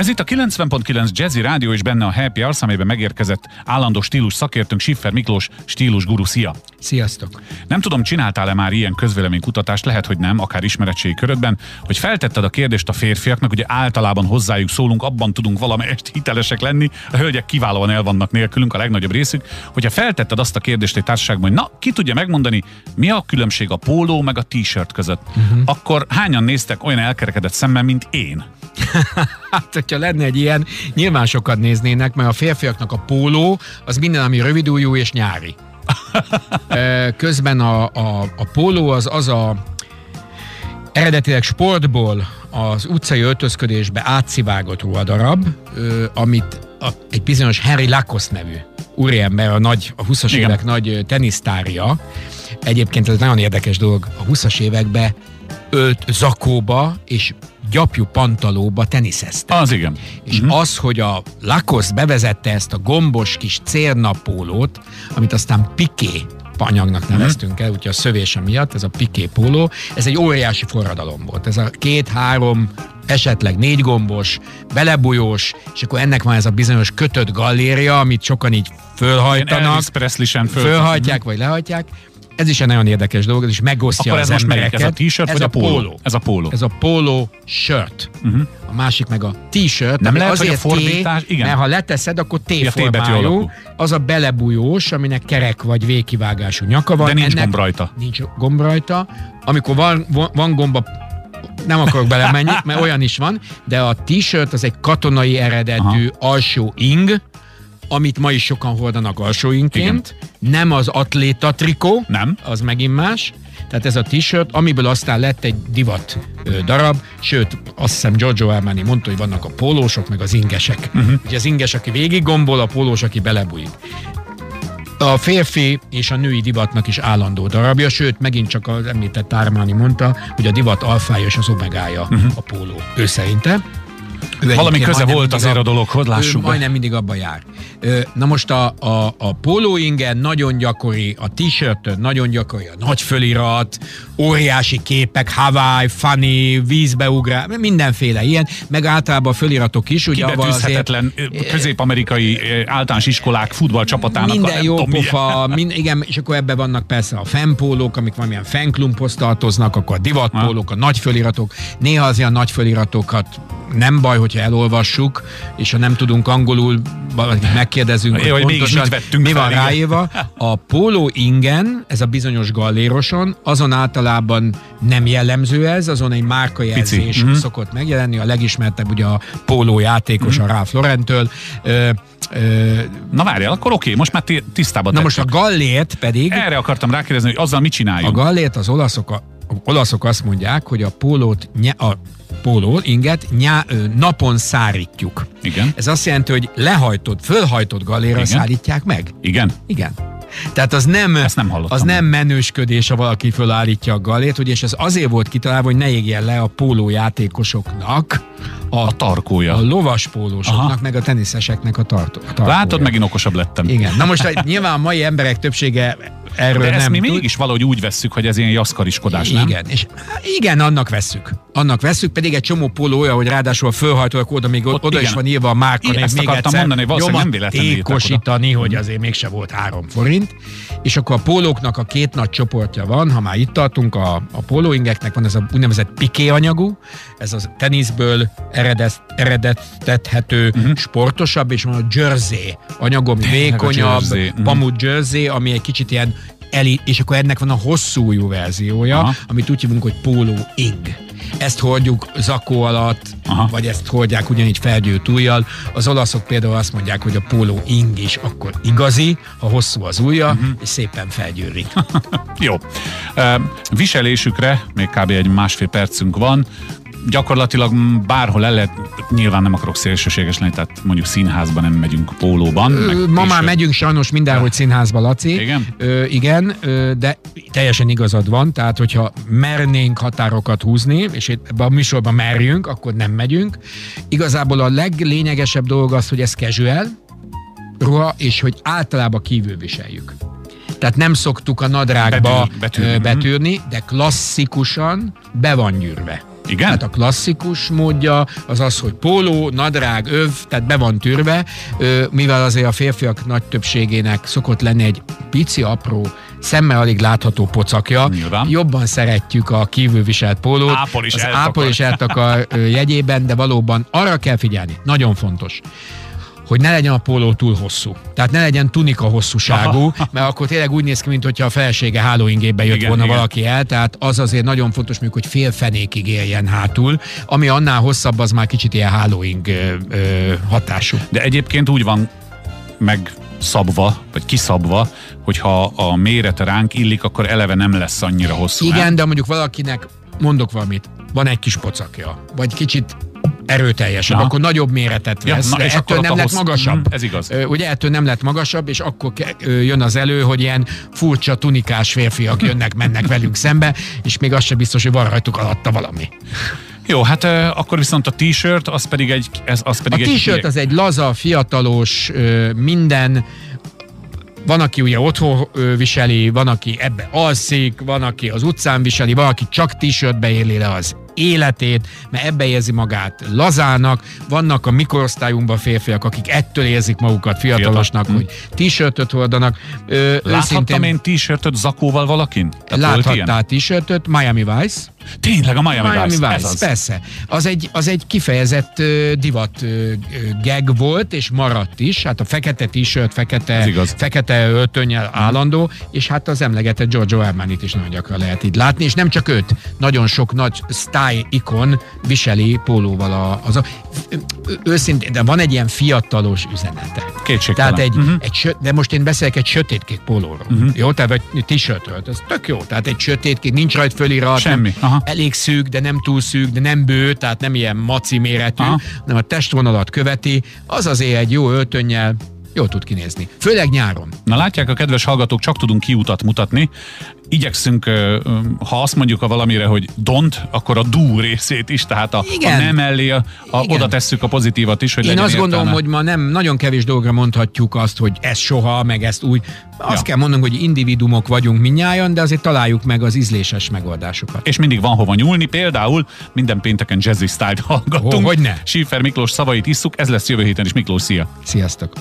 Ez itt a 90.9 Jazzy Rádió és benne a Happy Hours, amelyben megérkezett állandó stílus szakértőnk Siffer Miklós stílus guru. Szia! Sziasztok! Nem tudom, csináltál-e már ilyen közvéleménykutatást, lehet, hogy nem, akár ismeretségi körödben, hogy feltetted a kérdést a férfiaknak, ugye általában hozzájuk szólunk, abban tudunk valamelyest hitelesek lenni, a hölgyek kiválóan el vannak nélkülünk, a legnagyobb részük, hogyha feltetted azt a kérdést egy társaságban, hogy na, ki tudja megmondani, mi a különbség a póló meg a t-shirt között, uh-huh. akkor hányan néztek olyan elkerekedett szemmel, mint én? hát, hogyha lenne egy ilyen, nyilván sokat néznének, mert a férfiaknak a póló az minden, ami rövidújú és nyári. Közben a, a, a póló az az a eredetileg sportból az utcai öltözködésbe átszivágott ruhadarab, amit a, egy bizonyos Harry Lacoste nevű úriember, a, nagy, a 20-as évek nagy tenisztárja. Egyébként ez nagyon érdekes dolog, a 20-as években ölt zakóba és gyapjú pantalóba teniszeztek. Az igen. És uh-huh. az, hogy a Lacoste bevezette ezt a gombos kis cérnapólót, amit aztán Piqué anyagnak mhm. neveztünk uh-huh. el, úgyhogy a szövése miatt, ez a Piqué póló, ez egy óriási forradalom volt. Ez a két-három esetleg négy gombos, belebújós, és akkor ennek van ez a bizonyos kötött galéria, amit sokan így fölhajtanak. Föl... Fölhajtják, vagy lehajtják. Ez is egy nagyon érdekes dolog, ez is megosztja Akkor ez az embereket. Ez a t-shirt ez vagy a póló? Ez a póló. Ez a póló shirt. Uh-huh. A másik meg a t-shirt. Nem lehet, azért hogy a fordítás, igen. Mert ha leteszed, akkor T-formájú. Az a belebújós, aminek kerek vagy végkivágású nyaka van. De nincs Ennek gomb rajta. Nincs gomb rajta. Amikor van, van gomba nem akarok belemenni, mert olyan is van, de a t-shirt az egy katonai eredetű Aha. alsó ing, amit ma is sokan hordanak alsóinként, Igen. nem az atléta trikó, nem. az megint más, tehát ez a t-shirt, amiből aztán lett egy divat ö, darab, sőt, azt hiszem Giorgio Armani mondta, hogy vannak a pólósok, meg az ingesek. Uh-huh. Ugye az inges, aki végig gombol, a pólós, aki belebújik. A férfi és a női divatnak is állandó darabja, sőt, megint csak az említett Armani mondta, hogy a divat alfája és az omegája uh-huh. a póló. Ő szerinte. Ő Valami köze volt azért a, a dologhoz, lássuk ő majdnem mindig abba jár. Na most a, a, a pólóingen nagyon gyakori, a t-shirt nagyon gyakori, a nagy fölirat, óriási képek, Hawaii, funny, vízbeugrá, mindenféle ilyen, meg általában a föliratok is. Ugye azért, közép-amerikai általános iskolák futballcsapatának. Minden a, jó pofa, mind, igen, és akkor ebben vannak persze a fanpólók, amik valamilyen fanklumphoz tartoznak, akkor a divatpólók, a nagy föliratok. Néha az ilyen nagy föliratokat nem baj, hogyha elolvassuk, és ha nem tudunk angolul, valakit megkérdezünk, hogy, hogy pontosan mi van ráírva. A póló ingen, ez a bizonyos galléroson, azon általában nem jellemző ez, azon egy márkajelzés mm-hmm. szokott megjelenni, a legismertebb ugye a póló játékos mm-hmm. a Ralph Lauren-től. Ö, ö, Na várjál, akkor oké, most már tisztában Na most a gallért pedig... Erre akartam rákérdezni, hogy azzal mit csináljunk. A gallért az olaszok, a, olaszok azt mondják, hogy a pólót, a póló, inget nyá, napon szárítjuk. Igen. Ez azt jelenti, hogy lehajtott, fölhajtott galéra szállítják meg. Igen. Igen. Tehát az nem, Ezt nem, az nem menősködés, ha valaki fölállítja a galét, ugye, és ez azért volt kitalálva, hogy ne égjen le a póló játékosoknak a, a tarkója. A lovas pólósoknak, Aha. meg a teniszeseknek a, tart, a tarkója. Látod, megint okosabb lettem. Igen. Na most nyilván a mai emberek többsége erről De ezt nem mi tud. mégis valahogy úgy vesszük, hogy ez ilyen jaszkariskodás, nem? Igen, és igen, annak vesszük. Annak vesszük, pedig egy csomó póló olyan, hogy ráadásul fölhajtóak oda, még Ott oda igen. is van írva a márka név, még egyszer mondani, valószínűleg nem véletlenül hogy azért mégse volt három forint. És akkor a pólóknak a két nagy csoportja van, ha már itt tartunk, a, a pólóingeknek van ez a úgynevezett piké anyagú, ez a teniszből eredet, eredettethető, uh-huh. sportosabb, és van a jersey anyagom, vékonyabb, mhm. pamut jersey, ami egy kicsit ilyen eli, és akkor ennek van a hosszú ujjú verziója, Aha. amit úgy hívunk, hogy póló ing. Ezt hordjuk zakó alatt, Aha. vagy ezt hordják ugyanígy felgyűlt ujjal. Az olaszok például azt mondják, hogy a póló ing is akkor igazi, ha hosszú az ujja, uh-huh. és szépen felgyűlik. Jó. Viselésükre még kb. egy másfél percünk van gyakorlatilag bárhol el lehet, nyilván nem akarok szélsőséges lenni, tehát mondjuk színházban nem megyünk pólóban. Ö, ma már megyünk sajnos mindenhogy színházba, Laci. Igen? Ö, igen, ö, de teljesen igazad van, tehát hogyha mernénk határokat húzni, és ebben a műsorban merjünk, akkor nem megyünk. Igazából a leglényegesebb dolog az, hogy ez casual ruha, és hogy általában kívül viseljük. Tehát nem szoktuk a nadrágba Betűr, betűrni, betűrni, de klasszikusan be van gyűrve Igen? Tehát a klasszikus módja az az, hogy póló, nadrág, öv, tehát be van türve, ö, mivel azért a férfiak nagy többségének szokott lenni egy pici, apró, szemmel alig látható pocakja. Nyilván. Jobban szeretjük a kívülviselt pólót. Ápol is az eltakar. ápol és eltakar jegyében, de valóban arra kell figyelni, nagyon fontos, hogy ne legyen a póló túl hosszú. Tehát ne legyen tunika hosszúságú, mert akkor tényleg úgy néz ki, mintha a felesége hálóingében jött Igen, volna igen. valaki el, tehát az azért nagyon fontos, mondjuk, hogy fél fenékig éljen hátul, ami annál hosszabb, az már kicsit ilyen hálóing ö, ö, hatású. De egyébként úgy van meg szabva, vagy kiszabva, hogyha a mérete ránk illik, akkor eleve nem lesz annyira hosszú. Igen, nem? de mondjuk valakinek, mondok valamit, van egy kis pocakja, vagy kicsit erőteljesebb, Na. akkor nagyobb méretet Ja, vesz, na, de és ettől nem a lett magasabb. Mhm, ez igaz. Ugye ettől nem lett magasabb, és akkor jön az elő, hogy ilyen furcsa tunikás férfiak jönnek, mennek velünk szembe, és még az sem biztos, hogy van rajtuk alatta valami. Jó, hát eh, akkor viszont a t-shirt, az pedig egy... Ez, az A pedig egy t-shirt az egy laza, fiatalos, minden, van, aki ugye otthon viseli, van, aki ebbe alszik, van, aki az utcán viseli, van, aki csak t-shirtbe éli le az életét, mert ebbe érzi magát lazának. Vannak a mikorosztályunkban férfiak, akik ettől érzik magukat fiatalosnak, Fiatal. hogy t-shirtöt hordanak. Ö, Láthattam én t-shirtöt zakóval valakin? Tehát? Láthattál t-shirtöt, Miami Vice. Tényleg a Miami, Miami Vice, Vice, ez az. persze. Az egy, az egy kifejezett divat gag volt, és maradt is. Hát a fekete t-shirt, fekete, fekete öltönnyel állandó, és hát az emlegetett Giorgio Armani-t is nagyon gyakran lehet így látni, és nem csak őt, nagyon sok nagy style ikon viseli pólóval a, az a, őszintén, de van egy ilyen fiatalos üzenete. Kétségtelen. Tehát egy, uh-huh. egy de most én beszélek egy sötétkék pólóról. Uh-huh. Jó, tehát egy t-shirtről, ez tök jó. Tehát egy sötétkék, nincs rajt fölirat, Semmi, nem, aha. elég szűk, de nem túl szűk, de nem bő, tehát nem ilyen maci méretű, Aha. hanem a testvonalat követi, az azért egy jó öltönnyel jól tud kinézni. Főleg nyáron. Na látják a kedves hallgatók, csak tudunk kiutat mutatni. Igyekszünk, ha azt mondjuk a valamire, hogy don't, akkor a do részét is, tehát a, a Igen. nem mellé a, a, Igen. oda tesszük a pozitívat is, hogy Én azt gondolom, értelme. hogy ma nem nagyon kevés dolgra mondhatjuk azt, hogy ez soha, meg ezt úgy. Azt Ja. kell mondanunk, hogy individumok vagyunk minnyáján, de azért találjuk meg az ízléses megoldásokat. és mindig van hova nyúlni, például minden pénteken jazzy style-t hallgatunk. Ó, hogyne. Schiffer Miklós szavait isszuk, ez lesz jövő héten is. Miklós, szia! Sziasztok!